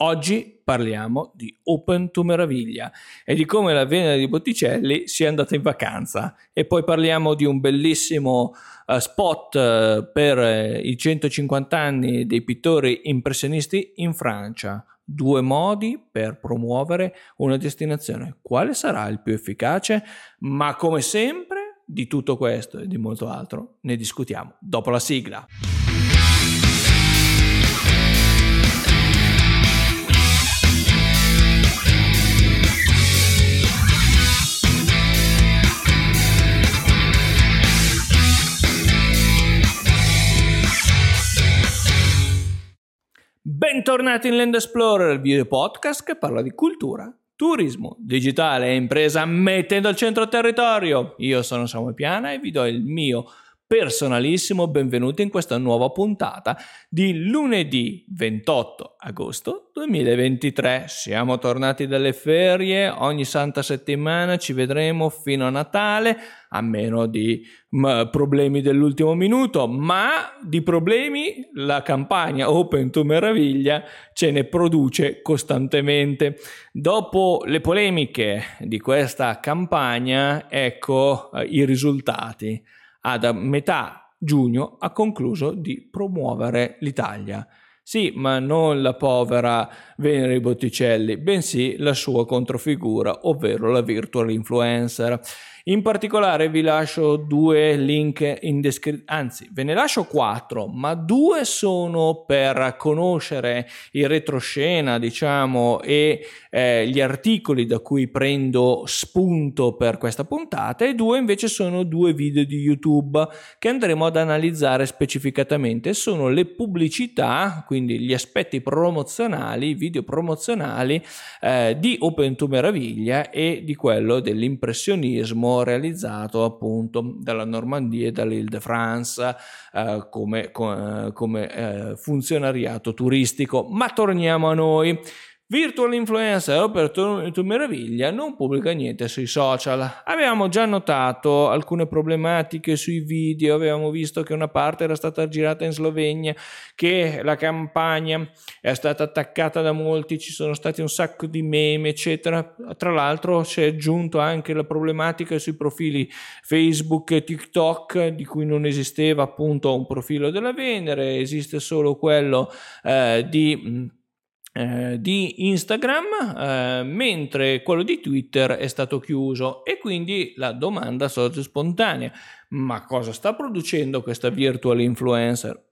Oggi parliamo di Open to Meraviglia e di come la Venere di Botticelli sia andata in vacanza e poi parliamo di un bellissimo uh, spot uh, per uh, i 150 anni dei pittori impressionisti in Francia. Due modi per promuovere una destinazione. Quale sarà il più efficace? Ma come sempre, di tutto questo e di molto altro ne discutiamo dopo la sigla. Bentornati in Land Explorer, il video podcast che parla di cultura, turismo, digitale e impresa mettendo al centro il territorio. Io sono Samuel Piana e vi do il mio personalissimo benvenuto in questa nuova puntata di lunedì 28 agosto 2023. Siamo tornati dalle ferie, ogni santa settimana ci vedremo fino a Natale, a meno di m- problemi dell'ultimo minuto, ma di problemi la campagna Open to Meraviglia ce ne produce costantemente. Dopo le polemiche di questa campagna, ecco eh, i risultati ad metà giugno ha concluso di promuovere l'Italia. Sì, ma non la povera Venere Botticelli, bensì la sua controfigura, ovvero la virtual influencer. In particolare vi lascio due link in descrizione, anzi ve ne lascio quattro, ma due sono per conoscere il retroscena, diciamo, e eh, gli articoli da cui prendo spunto per questa puntata e due invece sono due video di YouTube che andremo ad analizzare specificatamente. Sono le pubblicità, quindi gli aspetti promozionali, video promozionali eh, di Open to Meraviglia e di quello dell'impressionismo realizzato appunto dalla Normandia e dall'Île-de-France eh, come, come eh, funzionariato turistico. Ma torniamo a noi. Virtual Influencer per tua meraviglia non pubblica niente sui social. Avevamo già notato alcune problematiche sui video, avevamo visto che una parte era stata girata in Slovenia, che la campagna è stata attaccata da molti, ci sono stati un sacco di meme, eccetera. Tra l'altro si è aggiunto anche la problematica sui profili Facebook e TikTok, di cui non esisteva appunto un profilo della Venere, esiste solo quello eh, di eh, di Instagram, eh, mentre quello di Twitter è stato chiuso e quindi la domanda sorge spontanea. Ma cosa sta producendo questa virtual influencer?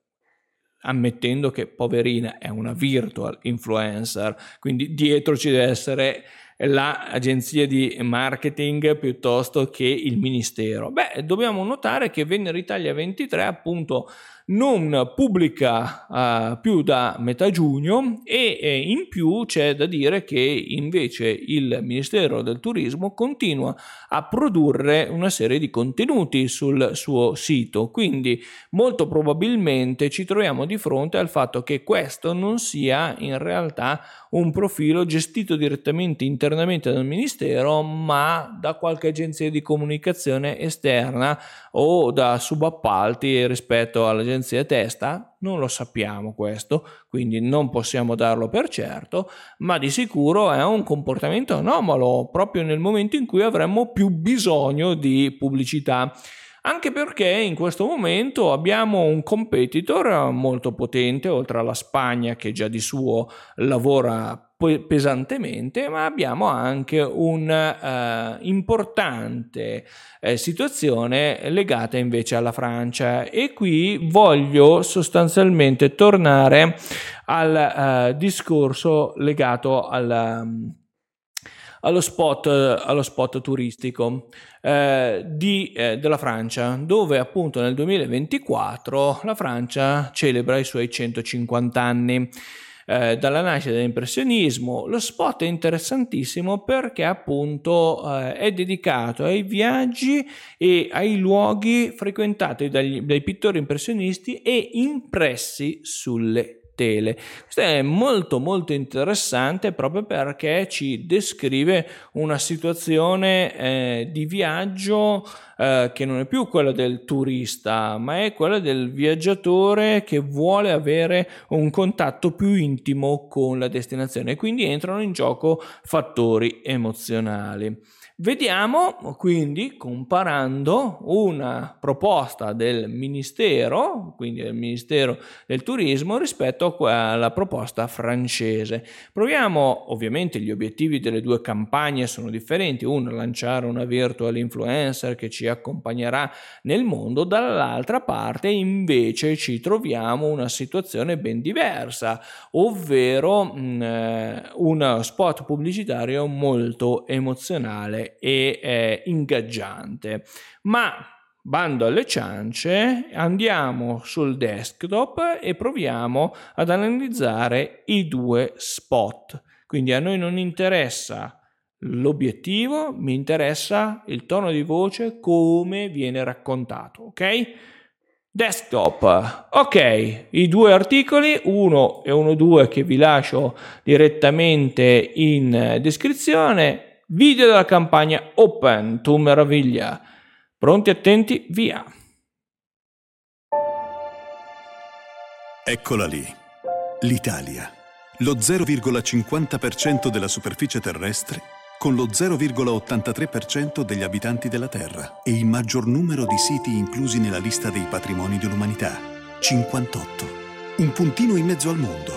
Ammettendo che poverina è una virtual influencer, quindi dietro ci deve essere l'agenzia di marketing piuttosto che il ministero. Beh, dobbiamo notare che Venere Italia 23 appunto non pubblica uh, più da metà giugno e eh, in più c'è da dire che invece il Ministero del Turismo continua a produrre una serie di contenuti sul suo sito, quindi molto probabilmente ci troviamo di fronte al fatto che questo non sia in realtà un profilo gestito direttamente internamente dal Ministero, ma da qualche agenzia di comunicazione esterna o da subappalti rispetto all'agenzia testa? Non lo sappiamo questo, quindi non possiamo darlo per certo, ma di sicuro è un comportamento anomalo proprio nel momento in cui avremmo più bisogno di pubblicità anche perché in questo momento abbiamo un competitor molto potente, oltre alla Spagna che già di suo lavora pesantemente, ma abbiamo anche un'importante uh, uh, situazione legata invece alla Francia e qui voglio sostanzialmente tornare al uh, discorso legato al... Um, allo spot, allo spot turistico eh, di, eh, della Francia, dove appunto nel 2024 la Francia celebra i suoi 150 anni. Eh, dalla nascita dell'impressionismo. Lo spot è interessantissimo perché appunto eh, è dedicato ai viaggi e ai luoghi frequentati dagli, dai pittori impressionisti e impressi sulle tele. Questo è molto molto interessante proprio perché ci descrive una situazione eh, di viaggio eh, che non è più quella del turista, ma è quella del viaggiatore che vuole avere un contatto più intimo con la destinazione. Quindi entrano in gioco fattori emozionali. Vediamo quindi comparando una proposta del Ministero, quindi del Ministero del Turismo, rispetto alla proposta francese. Proviamo, ovviamente gli obiettivi delle due campagne sono differenti, uno lanciare una virtual influencer che ci accompagnerà nel mondo, dall'altra parte invece ci troviamo una situazione ben diversa, ovvero mh, eh, uno spot pubblicitario molto emozionale e eh, ingaggiante. Ma bando alle ciance, andiamo sul desktop e proviamo ad analizzare i due spot. Quindi a noi non interessa l'obiettivo, mi interessa il tono di voce, come viene raccontato, ok? Desktop, ok, i due articoli, uno e uno due che vi lascio direttamente in descrizione, Video della campagna Open to Meraviglia. Pronti, attenti, via. Eccola lì, l'Italia. Lo 0,50% della superficie terrestre con lo 0,83% degli abitanti della Terra e il maggior numero di siti inclusi nella lista dei patrimoni dell'umanità, 58. Un puntino in mezzo al mondo,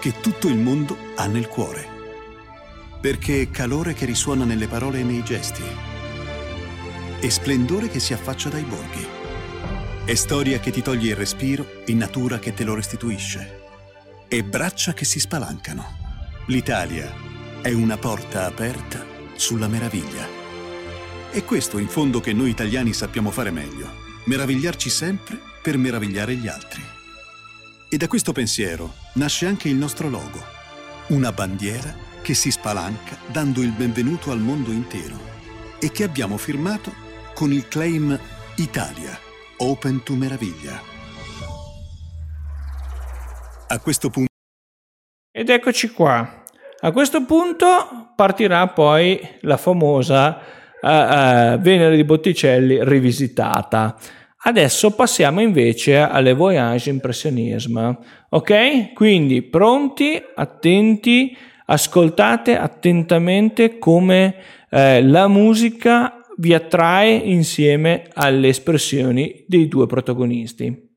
che tutto il mondo ha nel cuore perché è calore che risuona nelle parole e nei gesti. È splendore che si affaccia dai borghi. È storia che ti toglie il respiro e natura che te lo restituisce. È braccia che si spalancano. L'Italia è una porta aperta sulla meraviglia. È questo in fondo che noi italiani sappiamo fare meglio. Meravigliarci sempre per meravigliare gli altri. E da questo pensiero nasce anche il nostro logo. Una bandiera che si spalanca dando il benvenuto al mondo intero e che abbiamo firmato con il claim Italia, Open to Meraviglia. A questo punto... Ed eccoci qua. A questo punto partirà poi la famosa uh, uh, Venere di Botticelli rivisitata. Adesso passiamo invece alle Voyage Impressionisme. Ok? Quindi pronti, attenti ascoltate attentamente come eh, la musica vi attrae insieme alle espressioni dei due protagonisti.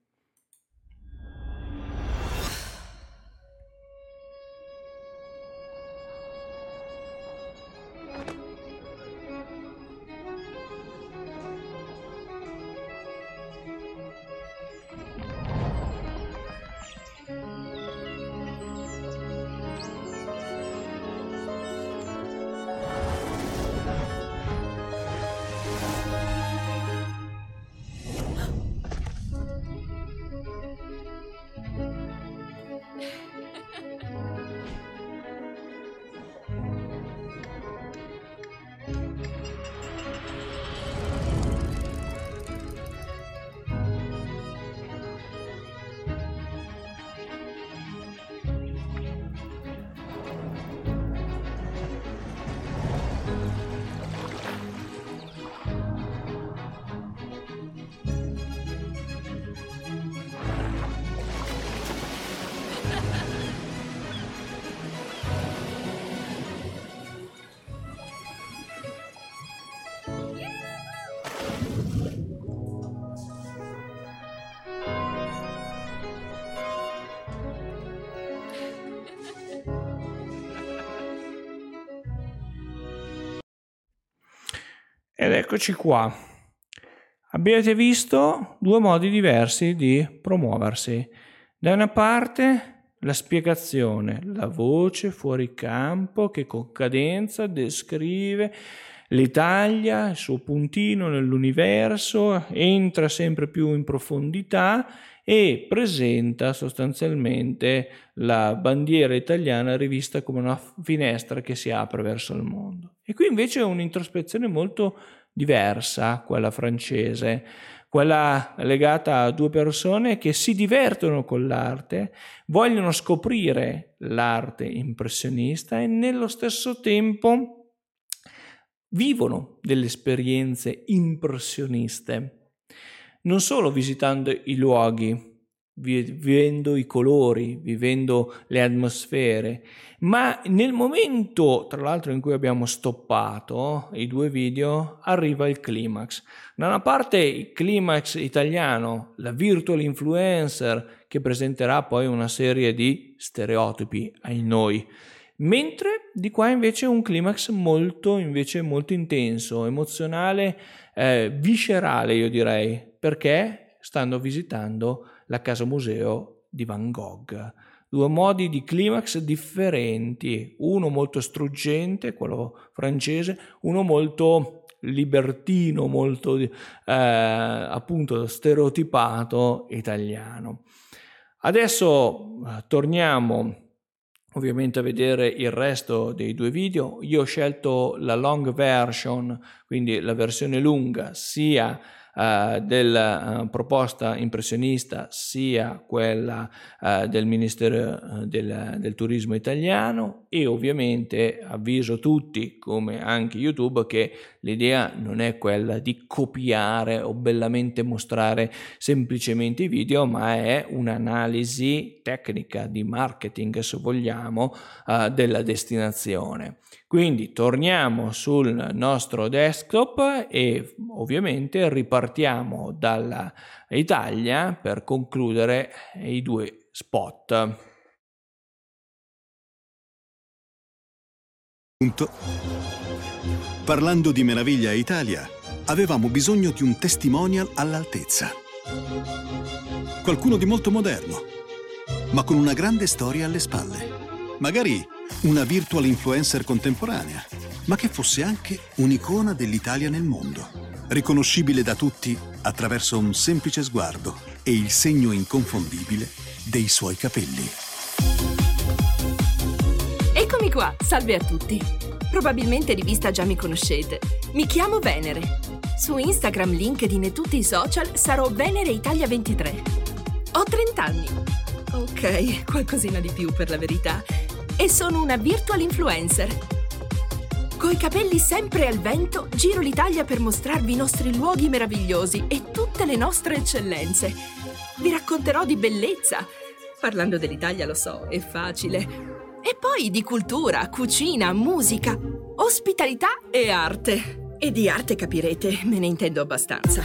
Ed eccoci qua. Abbiate visto due modi diversi di promuoversi. Da una parte la spiegazione, la voce fuori campo che con cadenza descrive l'Italia, il suo puntino nell'universo, entra sempre più in profondità e presenta sostanzialmente la bandiera italiana rivista come una finestra che si apre verso il mondo. E qui invece è un'introspezione molto diversa, quella francese. quella legata a due persone che si divertono con l'arte, vogliono scoprire l'arte impressionista e nello stesso tempo vivono delle esperienze impressioniste, non solo visitando i luoghi, vivendo i colori, vivendo le atmosfere, ma nel momento, tra l'altro, in cui abbiamo stoppato i due video, arriva il climax. Da una parte il climax italiano, la virtual influencer che presenterà poi una serie di stereotipi ai noi, mentre di qua invece un climax molto, invece, molto intenso, emozionale, eh, viscerale io direi, perché stanno visitando la casa museo di Van Gogh. Due modi di climax differenti, uno molto struggente, quello francese, uno molto libertino, molto eh, appunto stereotipato italiano. Adesso eh, torniamo ovviamente a vedere il resto dei due video. Io ho scelto la long version, quindi la versione lunga, sia eh, della uh, proposta impressionista sia quella uh, del Ministero del, del, Turismo italiano e ovviamente avviso tutti, come anche YouTube, che l'idea non è quella di copiare o bellamente mostrare semplicemente i video, ma è un'analisi tecnica di marketing, se vogliamo, della destinazione. Quindi torniamo sul nostro desktop e ovviamente ripartiamo dall'Italia per concludere i due spot. Parlando di Meraviglia Italia, avevamo bisogno di un testimonial all'altezza. Qualcuno di molto moderno, ma con una grande storia alle spalle. Magari una virtual influencer contemporanea, ma che fosse anche un'icona dell'Italia nel mondo, riconoscibile da tutti attraverso un semplice sguardo e il segno inconfondibile dei suoi capelli. Eccomi qua, salve a tutti. Probabilmente di vista già mi conoscete. Mi chiamo Venere. Su Instagram, LinkedIn e tutti i social sarò Venere Italia 23. Ho 30 anni. Ok, qualcosina di più per la verità e sono una virtual influencer. Coi capelli sempre al vento, giro l'Italia per mostrarvi i nostri luoghi meravigliosi e tutte le nostre eccellenze. Vi racconterò di bellezza. Parlando dell'Italia lo so, è facile. E poi di cultura, cucina, musica, ospitalità e arte. E di arte capirete, me ne intendo abbastanza.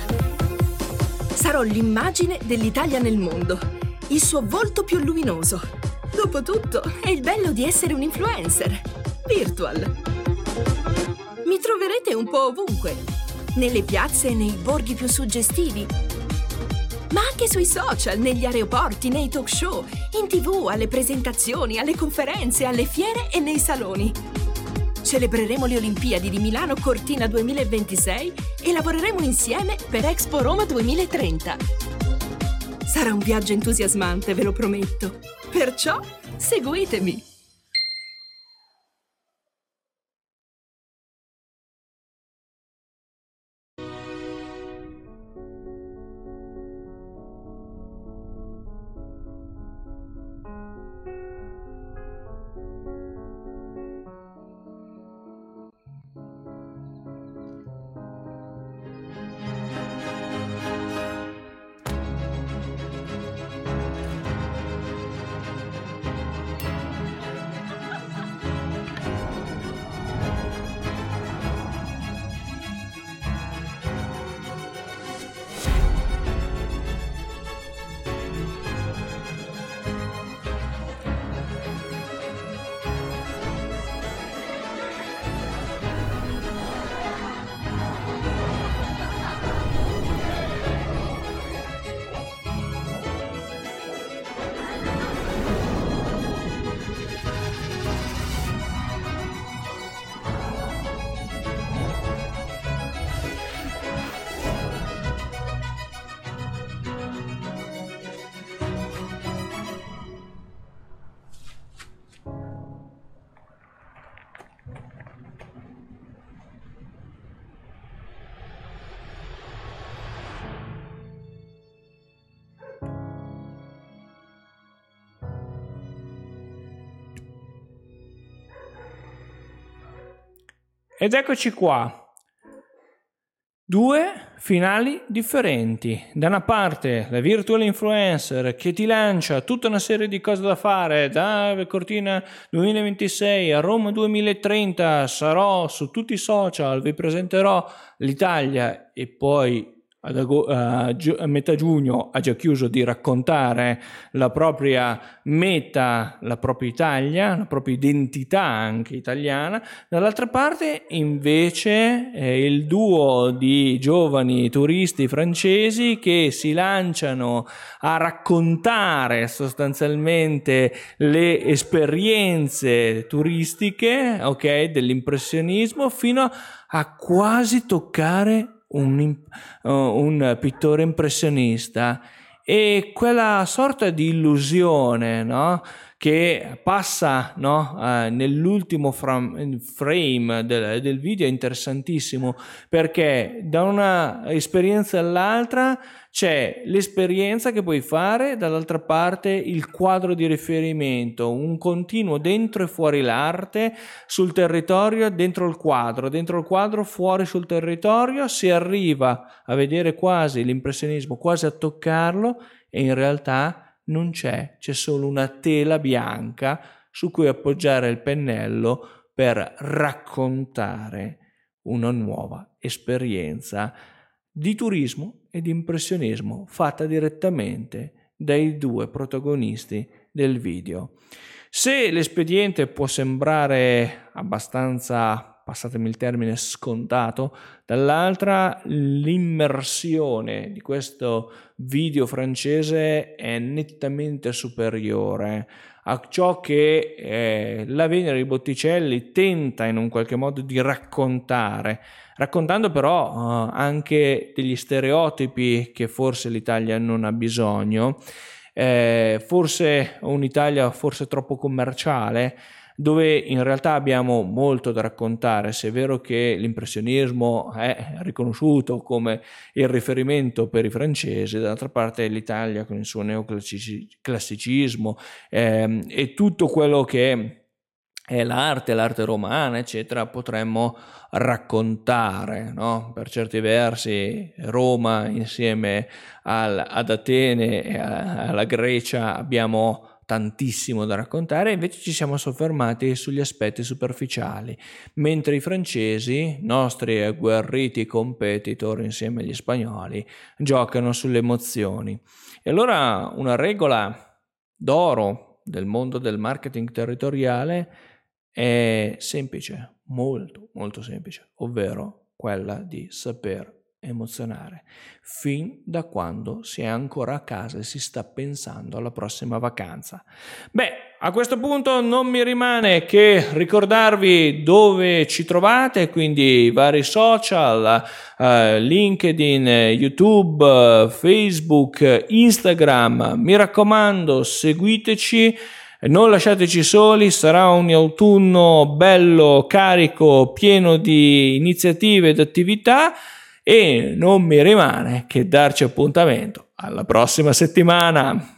Sarò l'immagine dell'Italia nel mondo, il suo volto più luminoso Dopotutto, è il bello di essere un influencer. Virtual. Mi troverete un po' ovunque. Nelle piazze e nei borghi più suggestivi. Ma anche sui social, negli aeroporti, nei talk show, in tv, alle presentazioni, alle conferenze, alle fiere e nei saloni. Celebreremo le Olimpiadi di Milano Cortina 2026 e lavoreremo insieme per Expo Roma 2030. Sarà un viaggio entusiasmante, ve lo prometto. Perciò seguitemi! Ed eccoci qua. Due finali differenti. Da una parte la virtual influencer che ti lancia tutta una serie di cose da fare, da Cortina 2026 a Roma 2030, sarò su tutti i social, vi presenterò l'Italia e poi ago- a, gi- a, metà giugno ha già chiuso di raccontare la propria meta, la propria Italia, la propria identità anche italiana. Dall'altra parte invece eh, il duo di giovani turisti francesi che si lanciano a raccontare sostanzialmente le esperienze turistiche, ok, dell'impressionismo fino a quasi toccare un, uh, un pittore impressionista e quella sorta di illusione no? Che passa no? uh, nell'ultimo frame, frame del, del, video è interessantissimo perché da una esperienza all'altra c'è l'esperienza che puoi fare, dall'altra parte il quadro di riferimento, un continuo dentro e fuori l'arte, sul territorio, dentro il quadro, dentro il quadro, fuori sul territorio, si arriva a vedere quasi l'impressionismo, quasi a toccarlo e in realtà non c'è, c'è solo una tela bianca su cui appoggiare il pennello per raccontare una nuova esperienza di turismo e di impressionismo fatta direttamente dai due protagonisti del video. Se l'espediente può sembrare abbastanza, passatemi il termine, scontato, dall'altra l'immersione di questo video francese è nettamente superiore a ciò che eh, la Venere di Botticelli tenta in un qualche modo di raccontare raccontando però uh, anche degli stereotipi che forse l'Italia non ha bisogno, eh, forse un'Italia forse troppo commerciale, dove in realtà abbiamo molto da raccontare, se è vero che l'impressionismo è riconosciuto come il riferimento per i francesi, dall'altra parte l'Italia con il suo neoclassicismo eh, e tutto quello che è l'arte, l'arte romana, eccetera, potremmo raccontare, no? per certi versi Roma insieme al, ad Atene e alla Grecia abbiamo tantissimo da raccontare, invece ci siamo soffermati sugli aspetti superficiali, mentre i francesi, nostri agguerriti competitor insieme agli spagnoli, giocano sulle emozioni. E allora una regola d'oro del mondo del marketing territoriale è semplice, molto molto semplice, ovvero quella di saper emozionare, fin da quando si è ancora a casa e si sta pensando alla prossima vacanza. Beh, a questo punto non mi rimane che ricordarvi dove ci trovate, quindi i vari social, uh, LinkedIn, YouTube, Facebook, Instagram. Mi raccomando, seguiteci non lasciateci soli, sarà un autunno bello, carico, pieno di iniziative ed attività e non mi rimane che darci appuntamento alla prossima settimana.